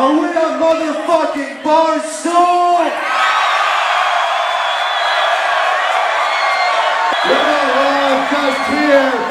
Are we a motherfucking barstool? We're not live just here.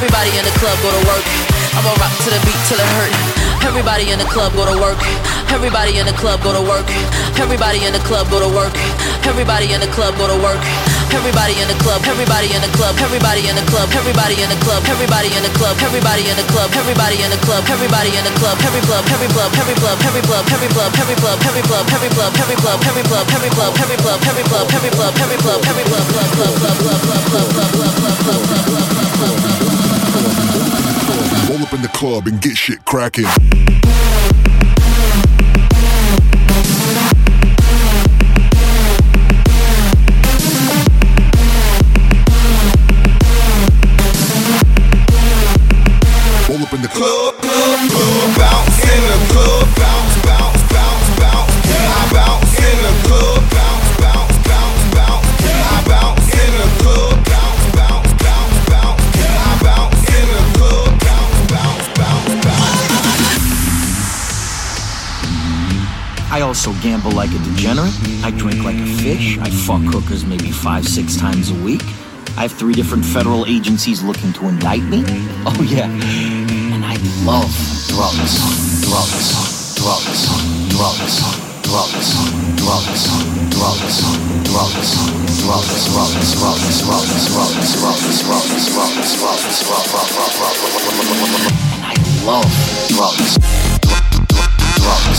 Everybody in the club go to work. I'ma rock to the beat till it hurt. Everybody in the club go to work. Everybody in the club go to work. Everybody in the club go to work. Everybody in the club go to work. Everybody in the club, everybody in the club, everybody in the club, everybody in the club, everybody in the club, everybody in the club, everybody in the club, everybody in the club, every club, every club, every club, every club, every club, every club, every club, every club, every club, every club, every club, every club, every club, every club, every club, every club, club, club, club, club, club, club, club, club, club, club, club, club, Roll up in the club and get shit cracking. Also gamble like a degenerate. I drink like a fish. I fuck hookers maybe five, six times a week. I have three different federal agencies looking to indict me. Oh, yeah. And I love drugs. drugs, drugs, drugs. And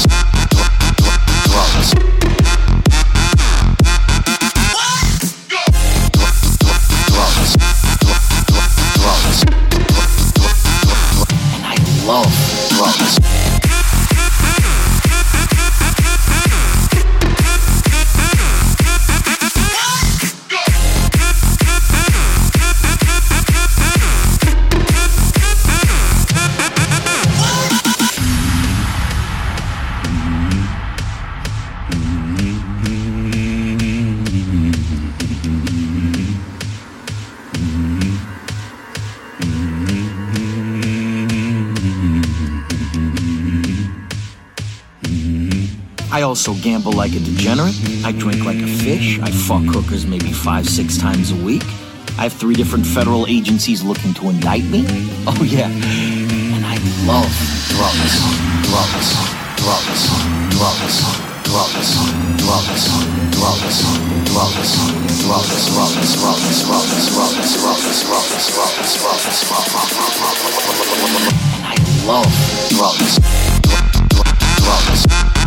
I also gamble like a degenerate. I drink like a fish. I fuck hookers maybe five, six times a week. I have three different federal agencies looking to indict me. Oh, yeah. And I love drugs, drugs, drugs, drugs, drugs, drugs, drugs, drugs, drugs, drugs, drugs, drugs, drugs, drugs, drugs, drugs, I love drugs, drugs, drugs.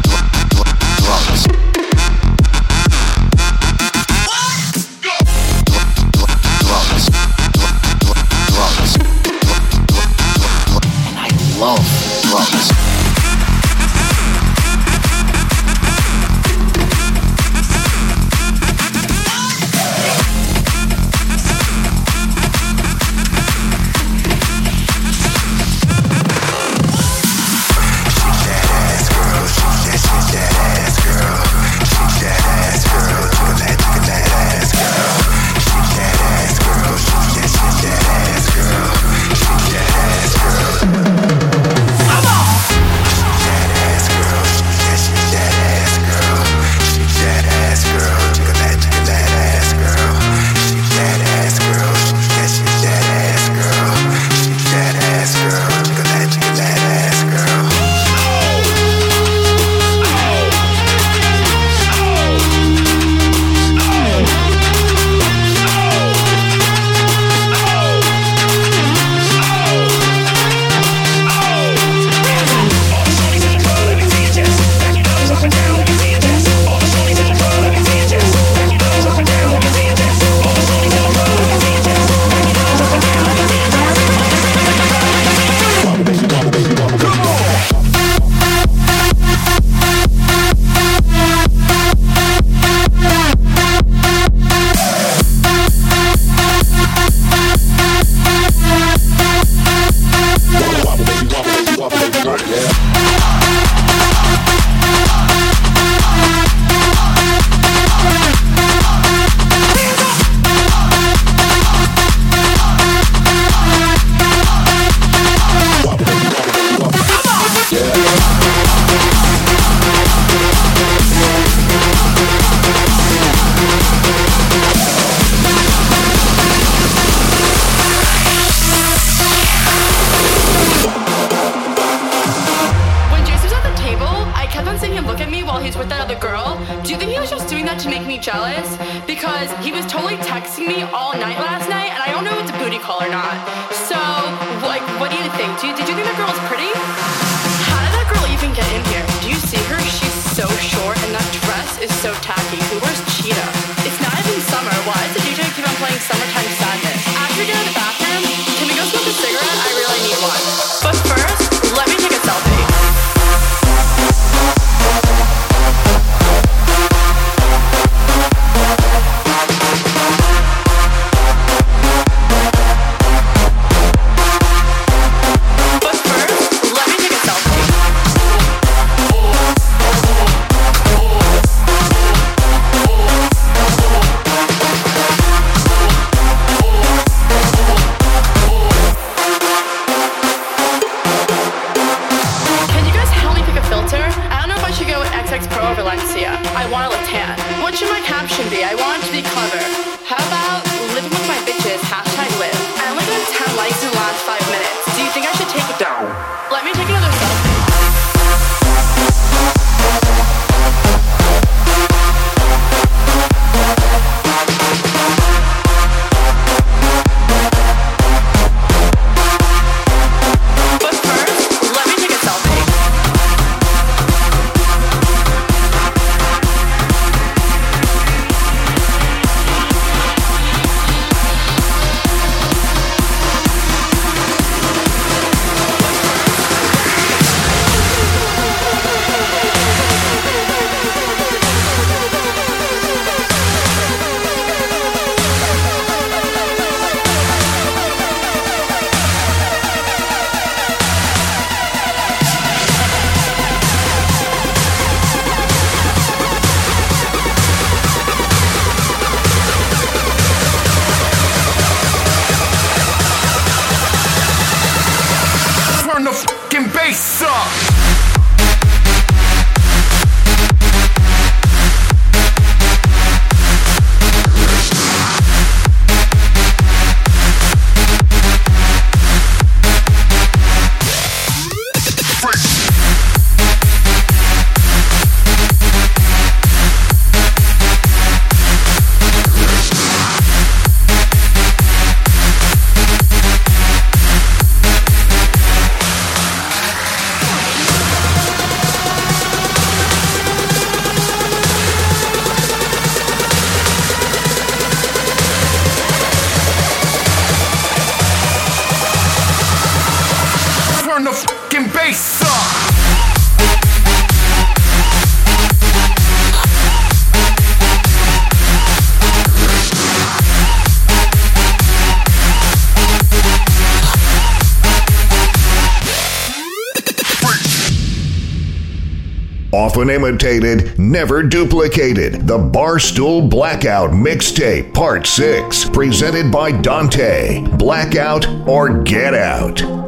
often imitated, never duplicated. The Barstool Blackout Mixtape Part 6, presented by Dante. Blackout or Get Out.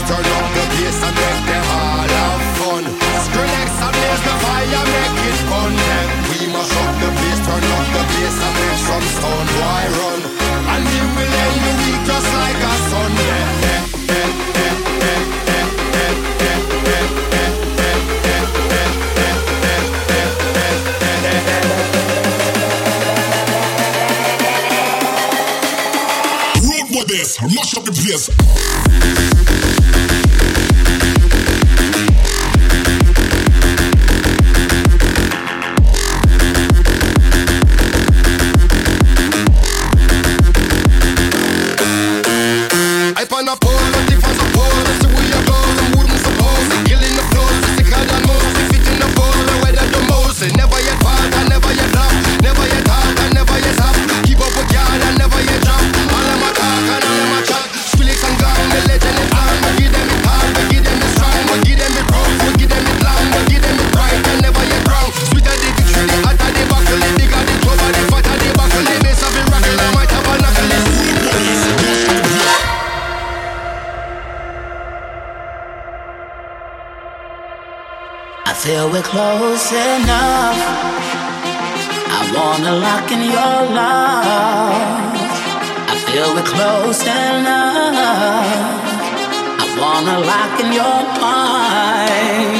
bass, turn up the bass and make them all have fun. Skrillex and blaze the fire, make it fun. Then we mash up the place, turn up the bass and make some stone. Why run? And we will end the week just like a Sunday. Eh, eh, mash up the place. I'm in your love. I feel we're close enough. I wanna lock in your mind.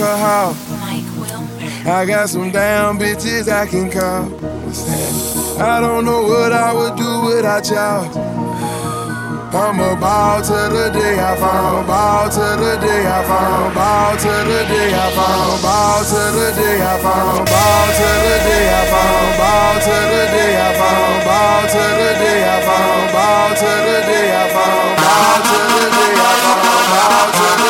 alcohol. I got some damn bitches I can call. I don't know what I would do without y'all. I'm a ball to the day I found, ball to the day I found, ball to the day I found, ball to the day I found, ball to the day I found, ball to the day I found, ball to the day I found, ball to the day I found, ball to the day I found, ball to the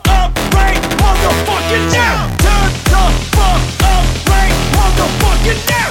right motherfucking now. Turn the fuck up right motherfucking now.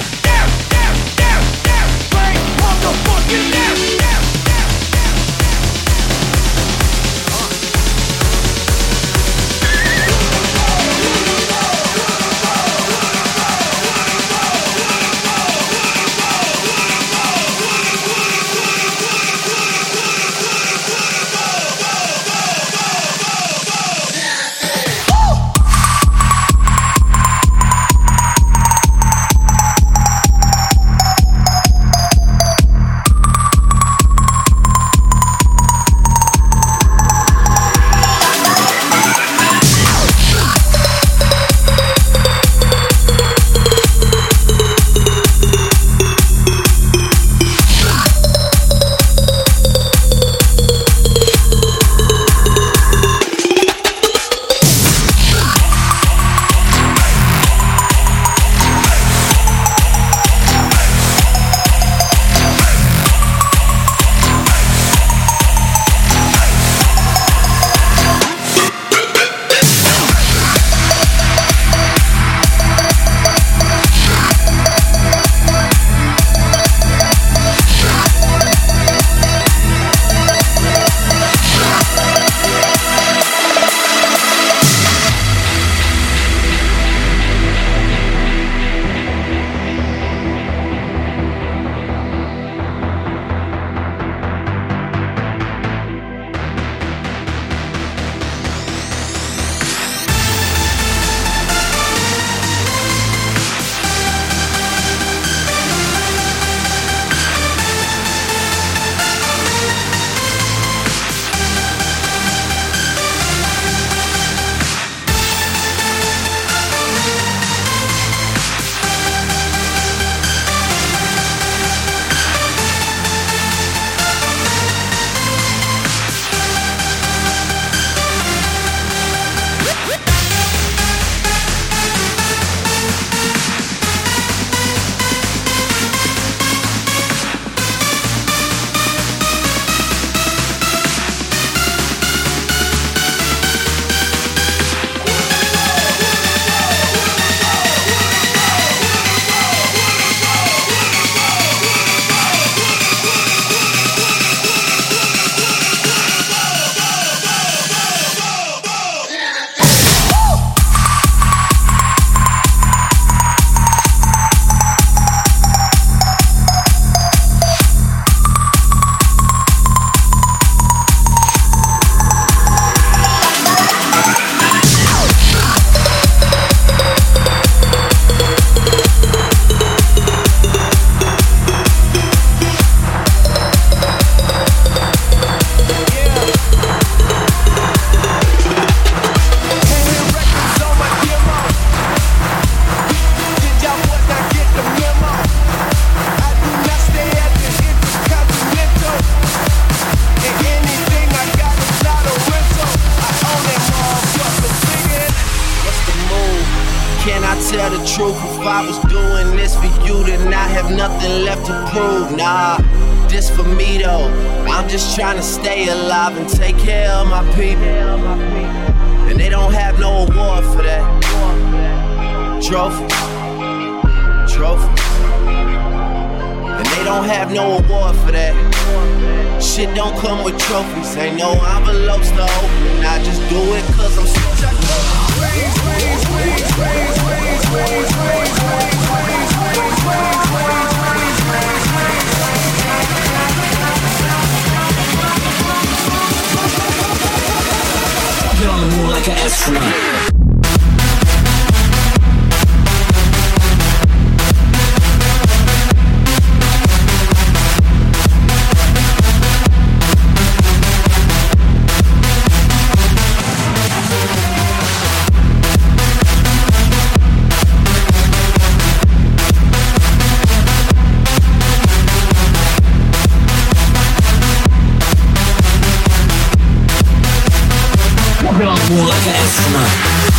Get on the moon like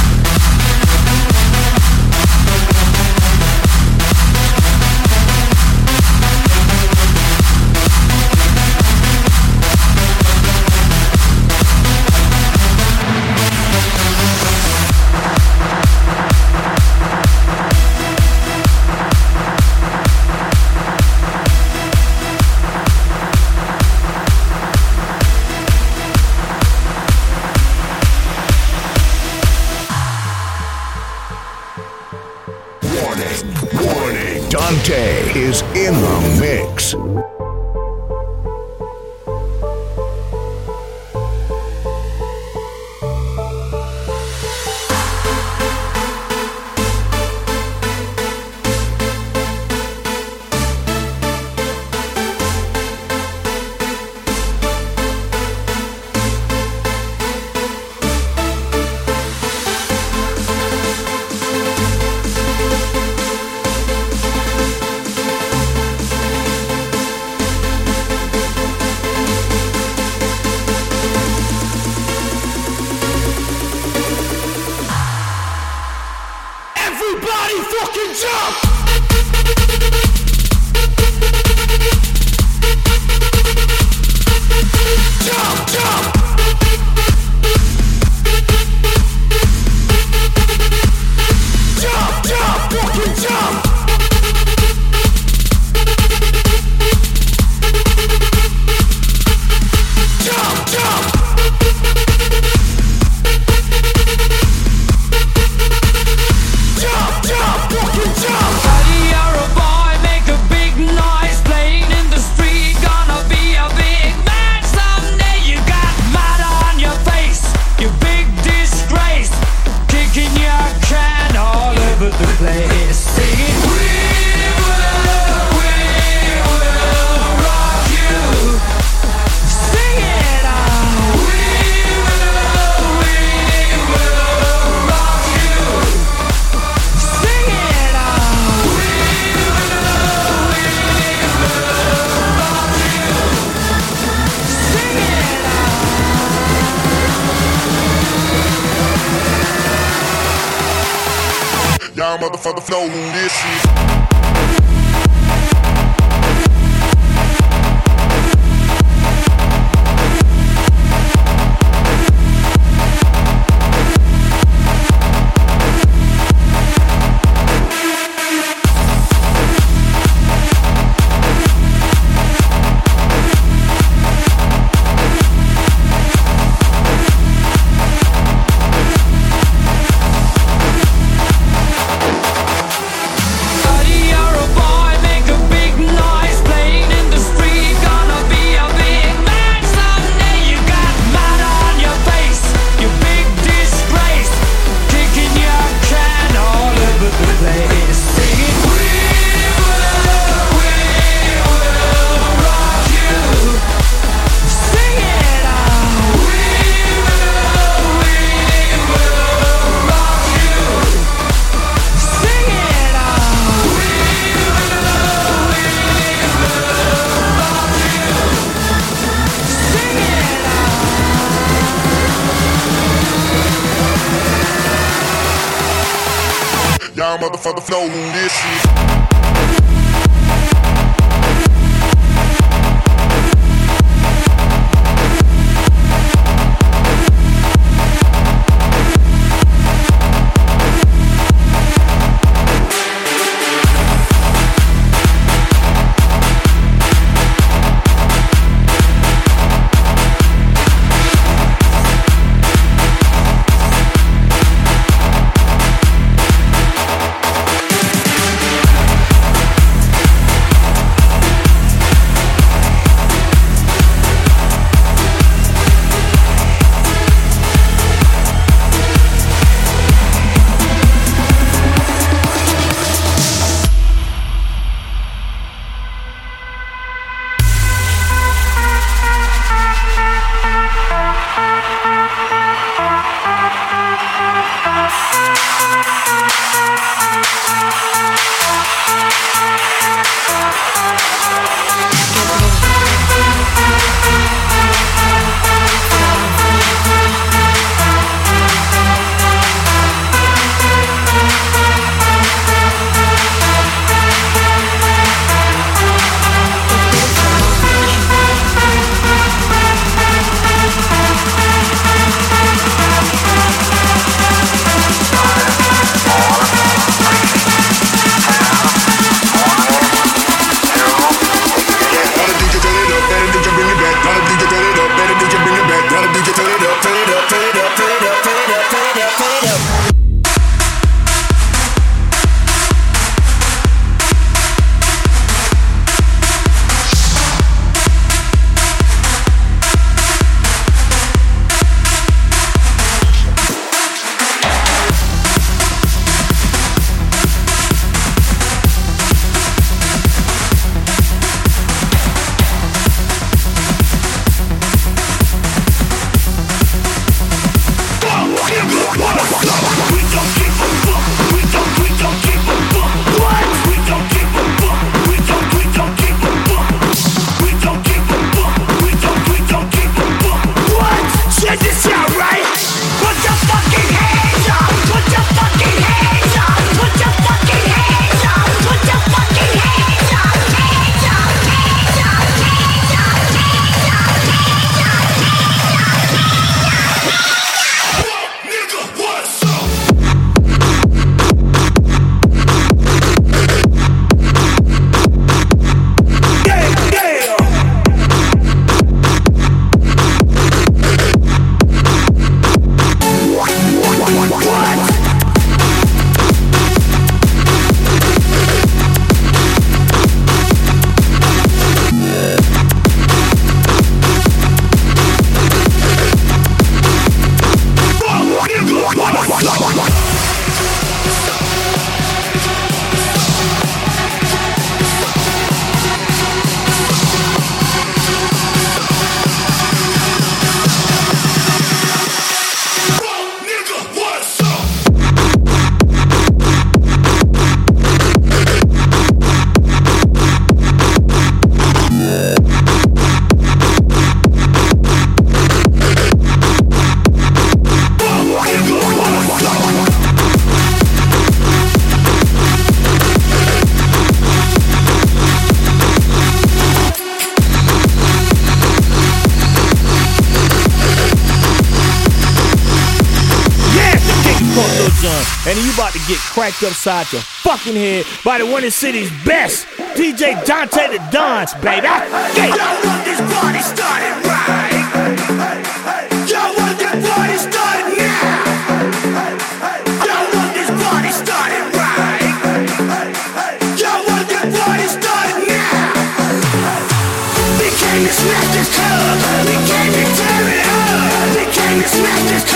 knocked upside your fucking head by the one city's best, DJ Dante the Dons, baby. Hey, y'all want this party started right? Y'all want this party started now? Y'all want this party started right? Y'all want this party started now? We came to smash this club. We came to tear it up. We came to smash this club.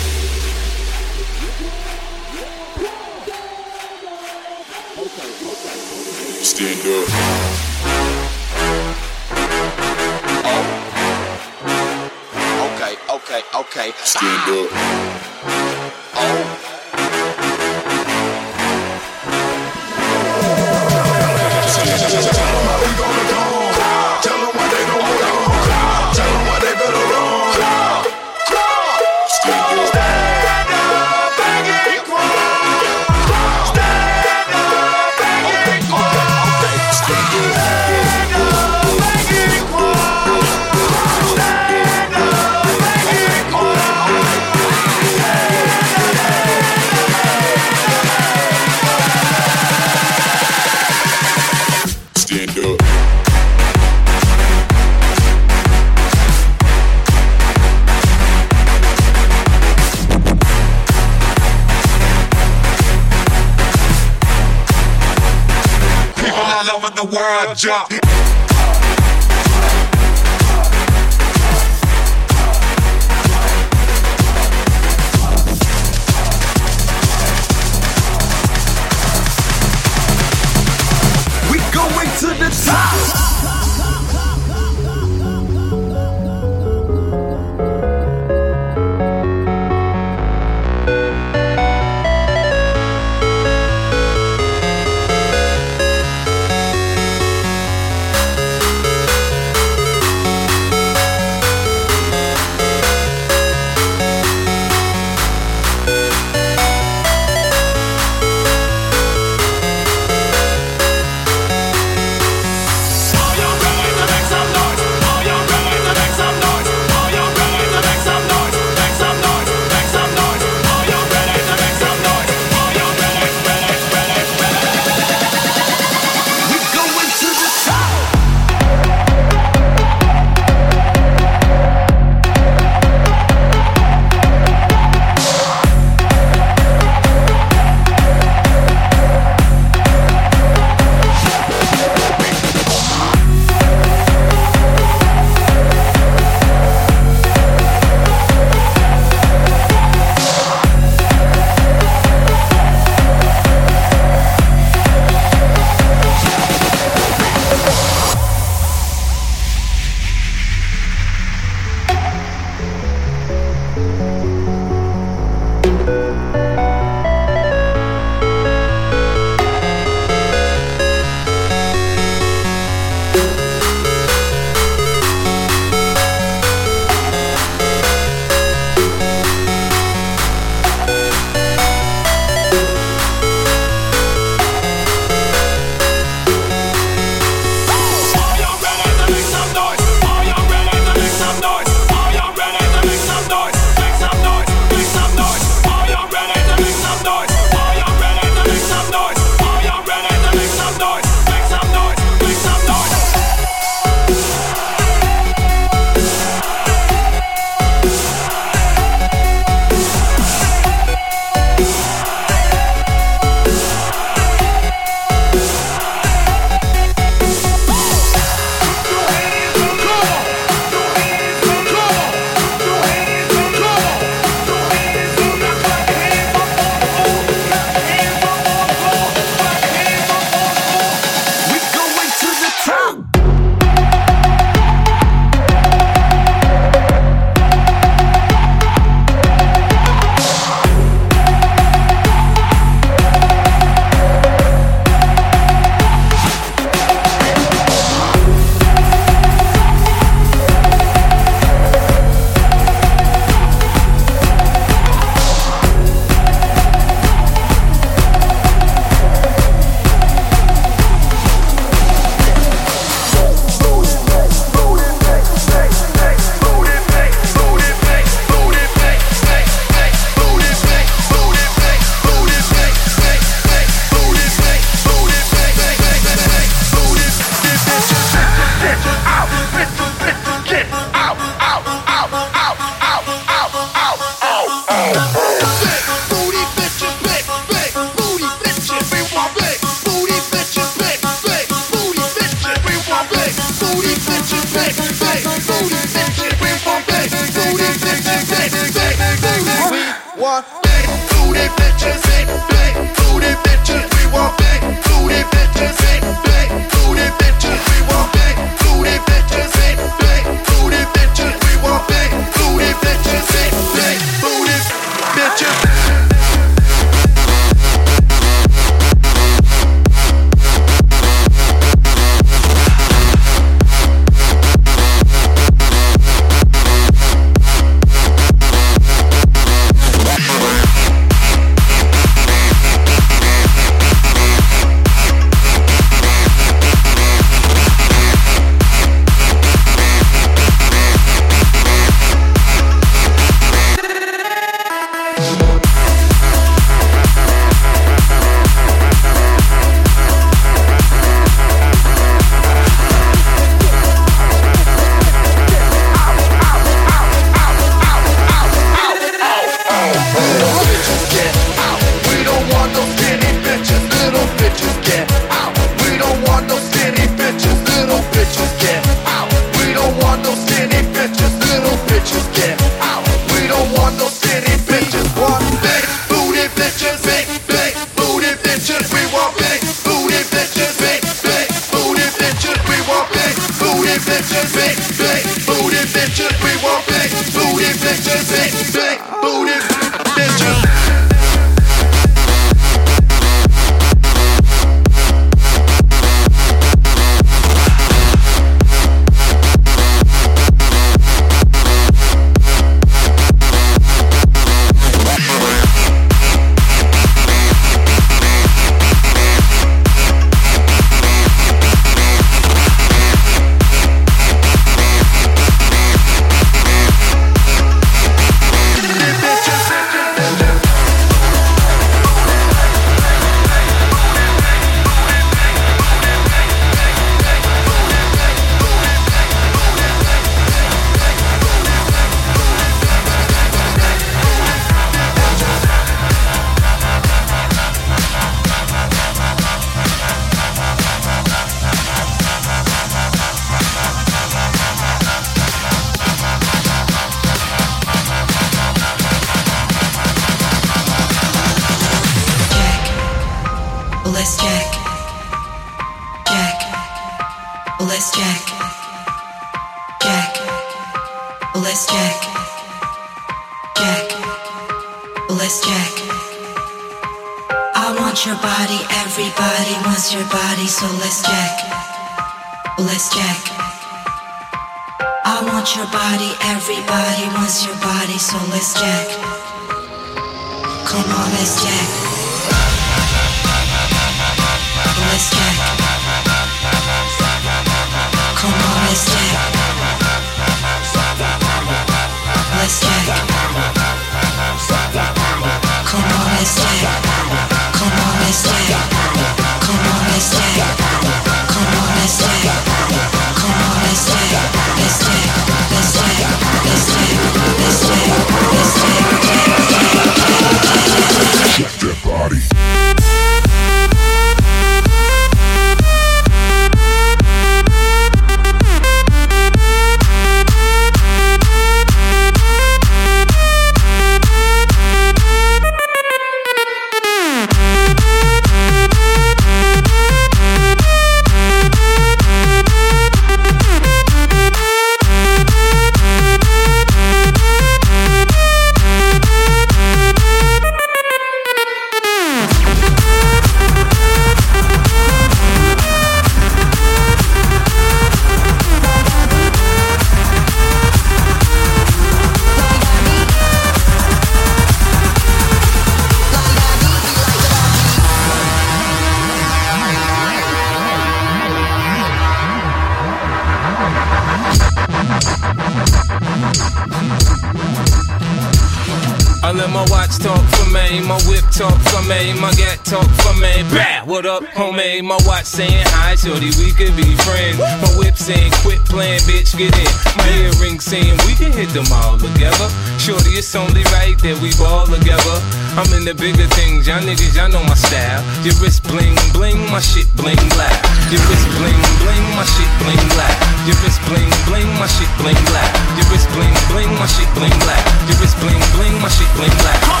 Your wrist bling bling, my shit bling black. Your wrist bling bling, my shit bling black. Your wrist bling bling, my shit bling black. Your wrist bling bling, my shit bling black. Your wrist bling bling, my shit bling black.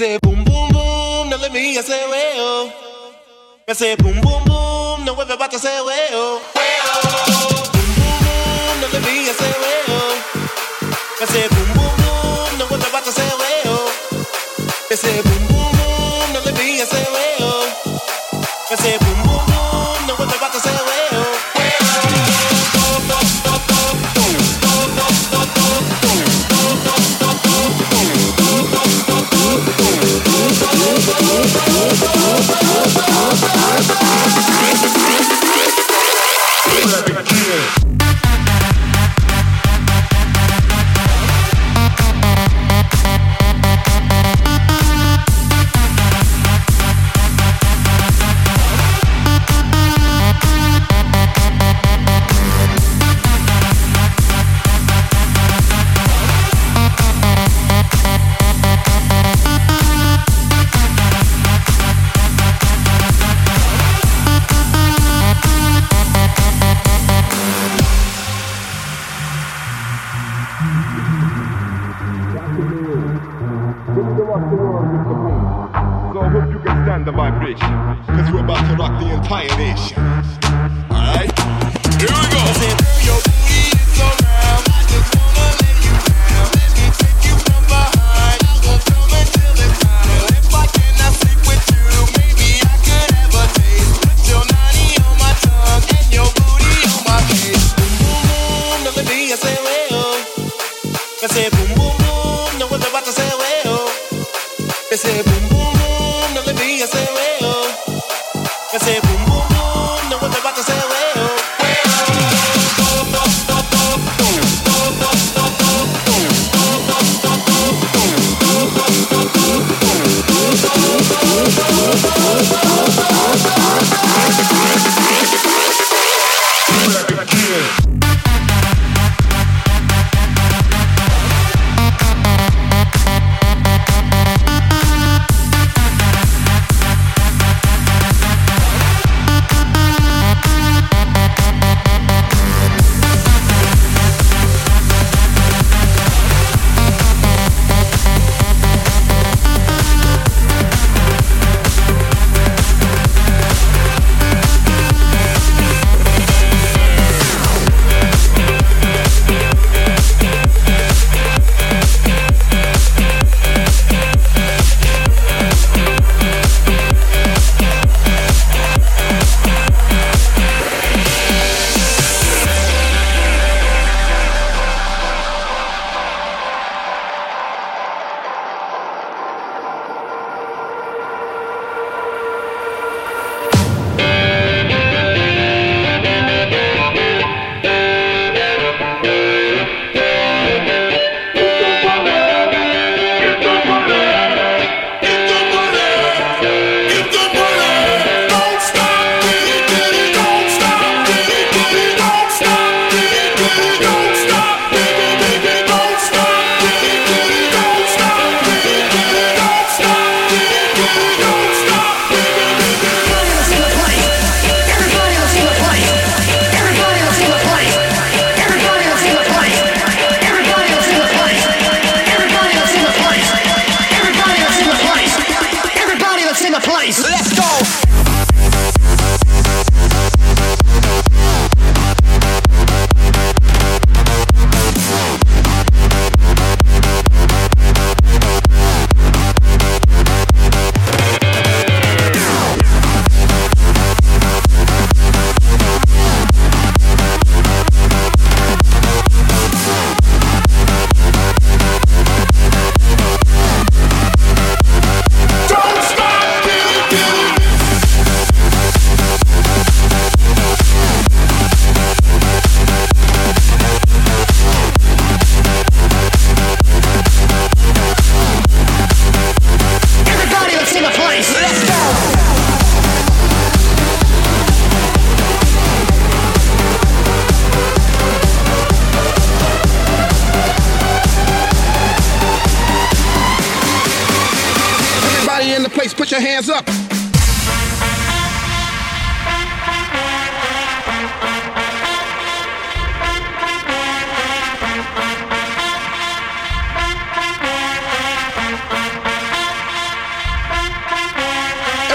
say boom boom boom, now let me hear say well. I say boom boom boom, now everybody say well.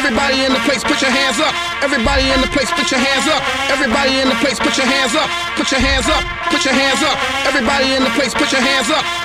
Everybody in the place, put your hands up. Everybody in the place, put your hands up. Everybody in the place, put your hands up. Put your hands up. Put your hands up. Everybody in the place, put your hands up.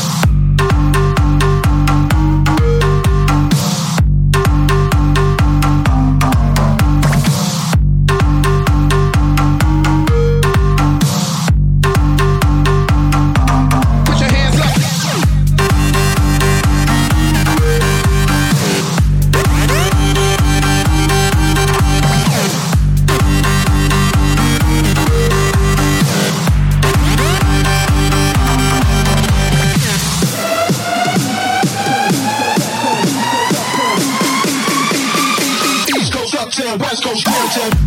uptown,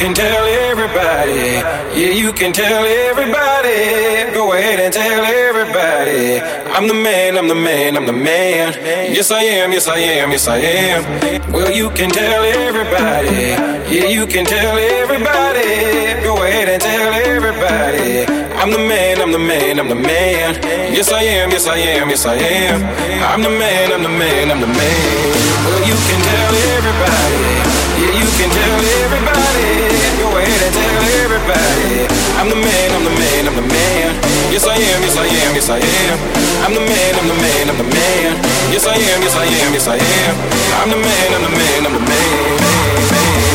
can tell everybody. Yeah, you can tell everybody. Go ahead and tell everybody. I'm the man, I'm the man, I'm the man. Yes, I am, yes, I am, yes, I am. Well, you can tell everybody. Yeah, you can tell everybody. Go ahead and tell everybody. I'm the man, I'm the man, I'm the man. Yes, I am, yes, I am, yes, I am. I'm the man, I'm the man, I'm the man. Well, you can tell everybody. You can tell everybody. Go ahead and tell everybody. I'm the man, I'm the man, I'm the man. Yes, I am, yes, I am, yes, I am. I'm the man, I'm the man, I'm the man. Yes, I am, yes, I am, yes, I am. I'm the man, I'm the man, I'm the man. I'm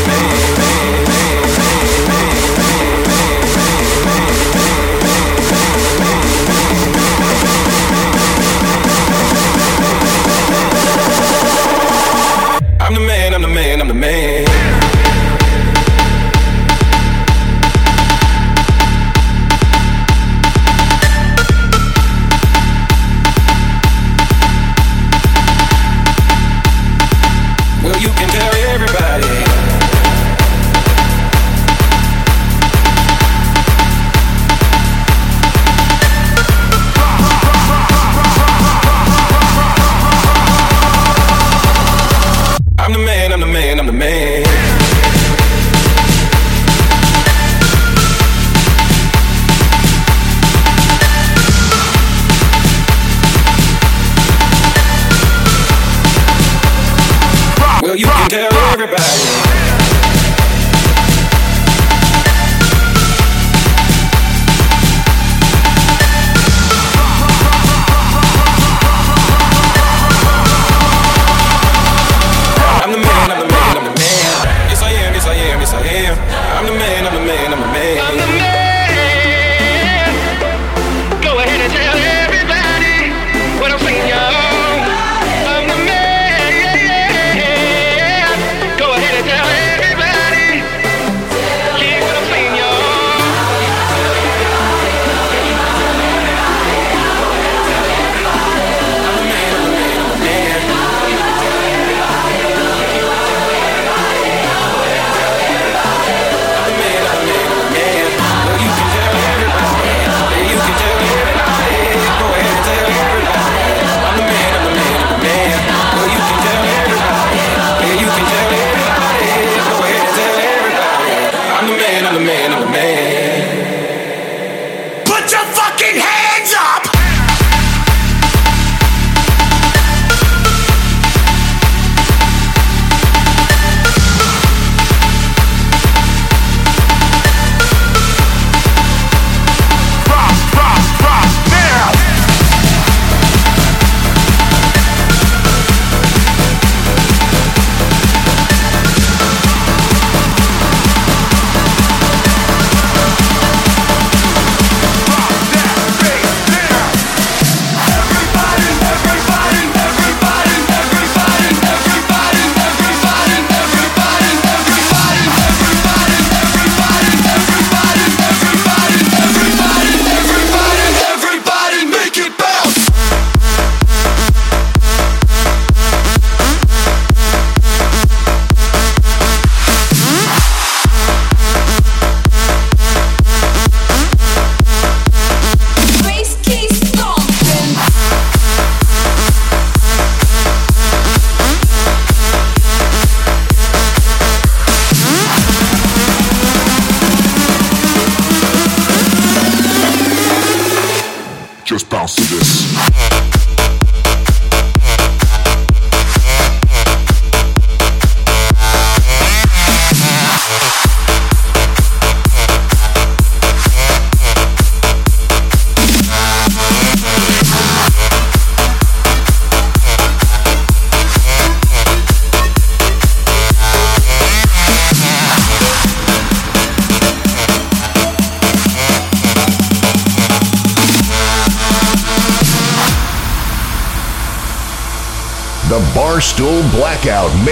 the man, I'm the man,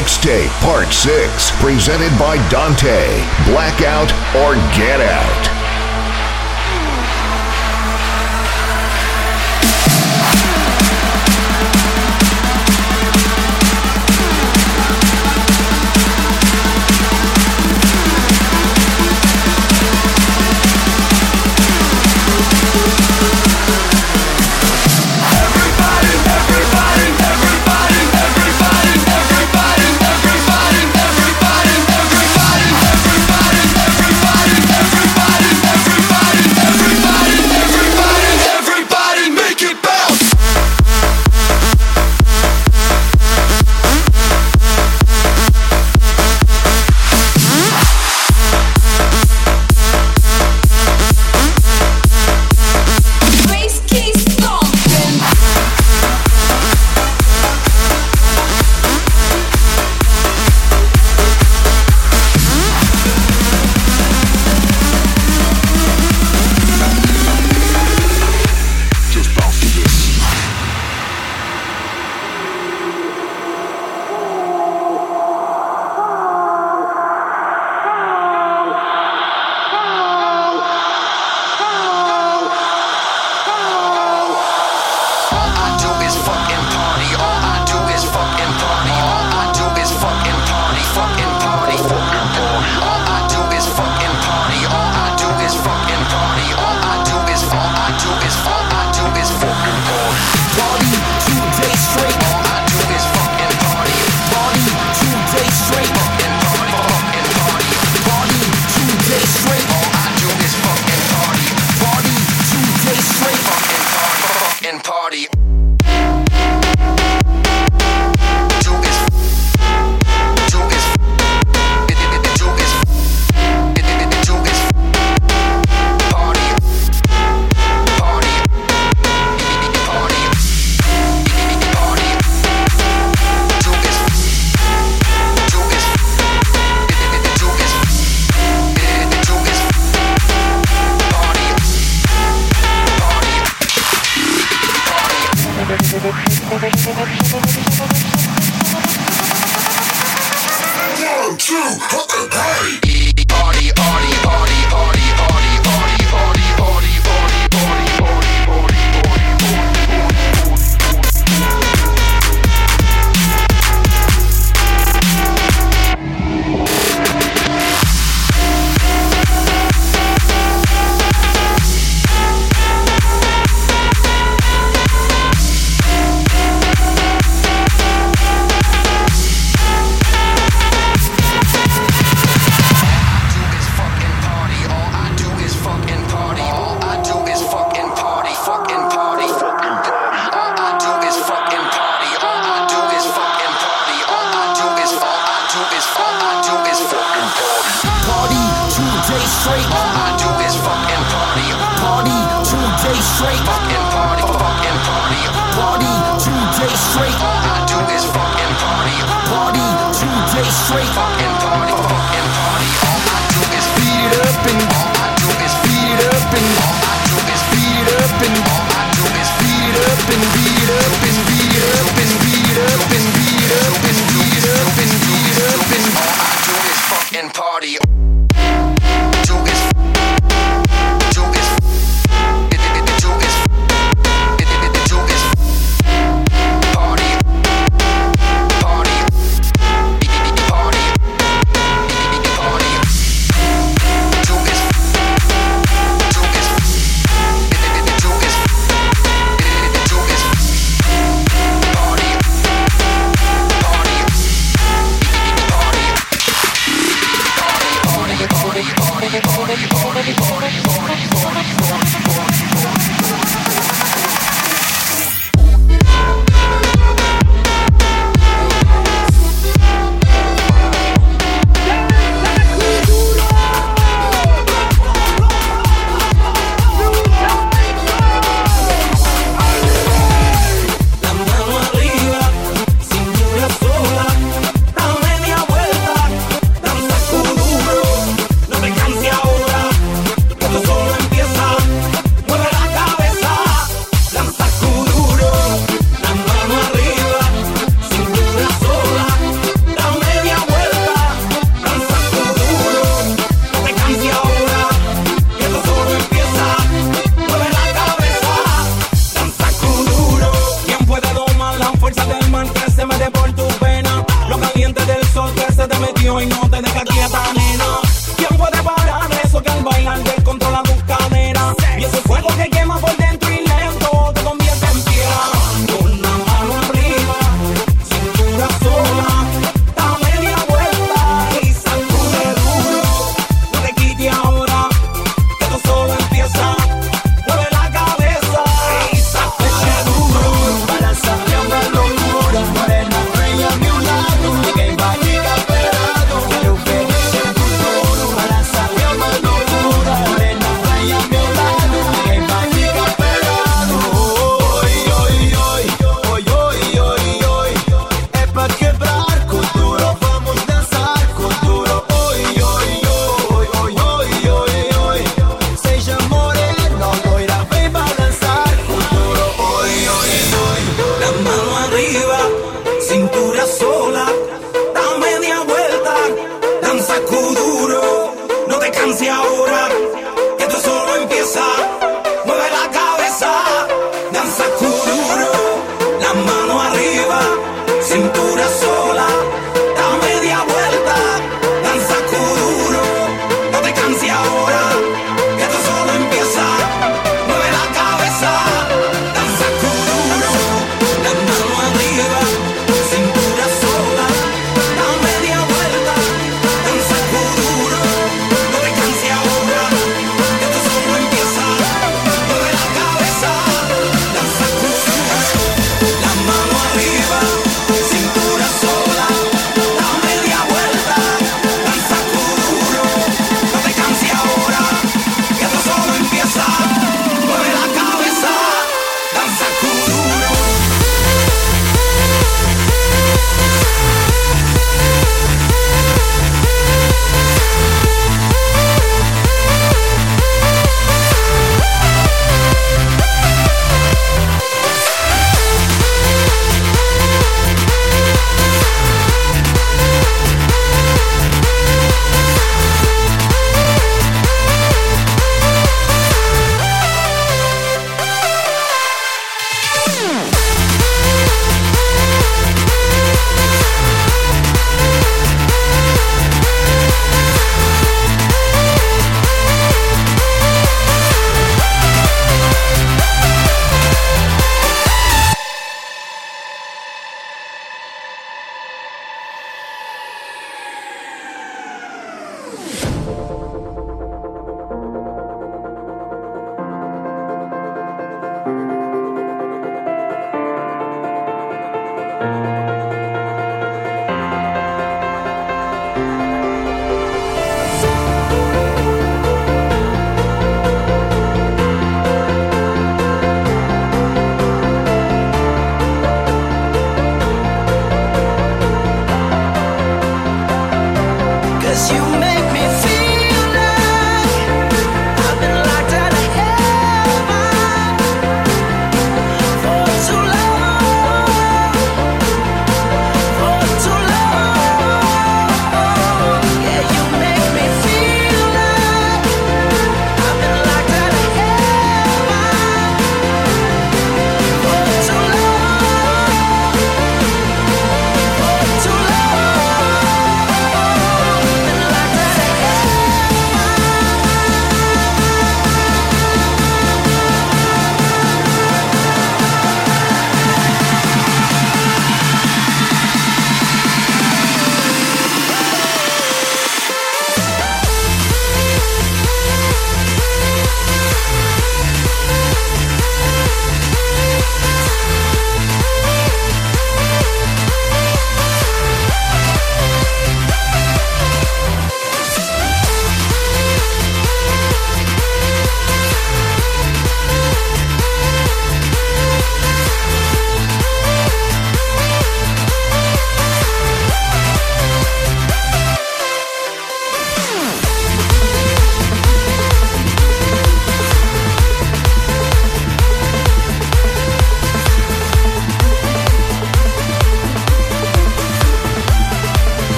Mixtape Part 6, presented by Dante. Blackout or Get Out.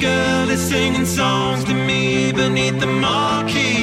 Girl is singing songs to me beneath the marquee.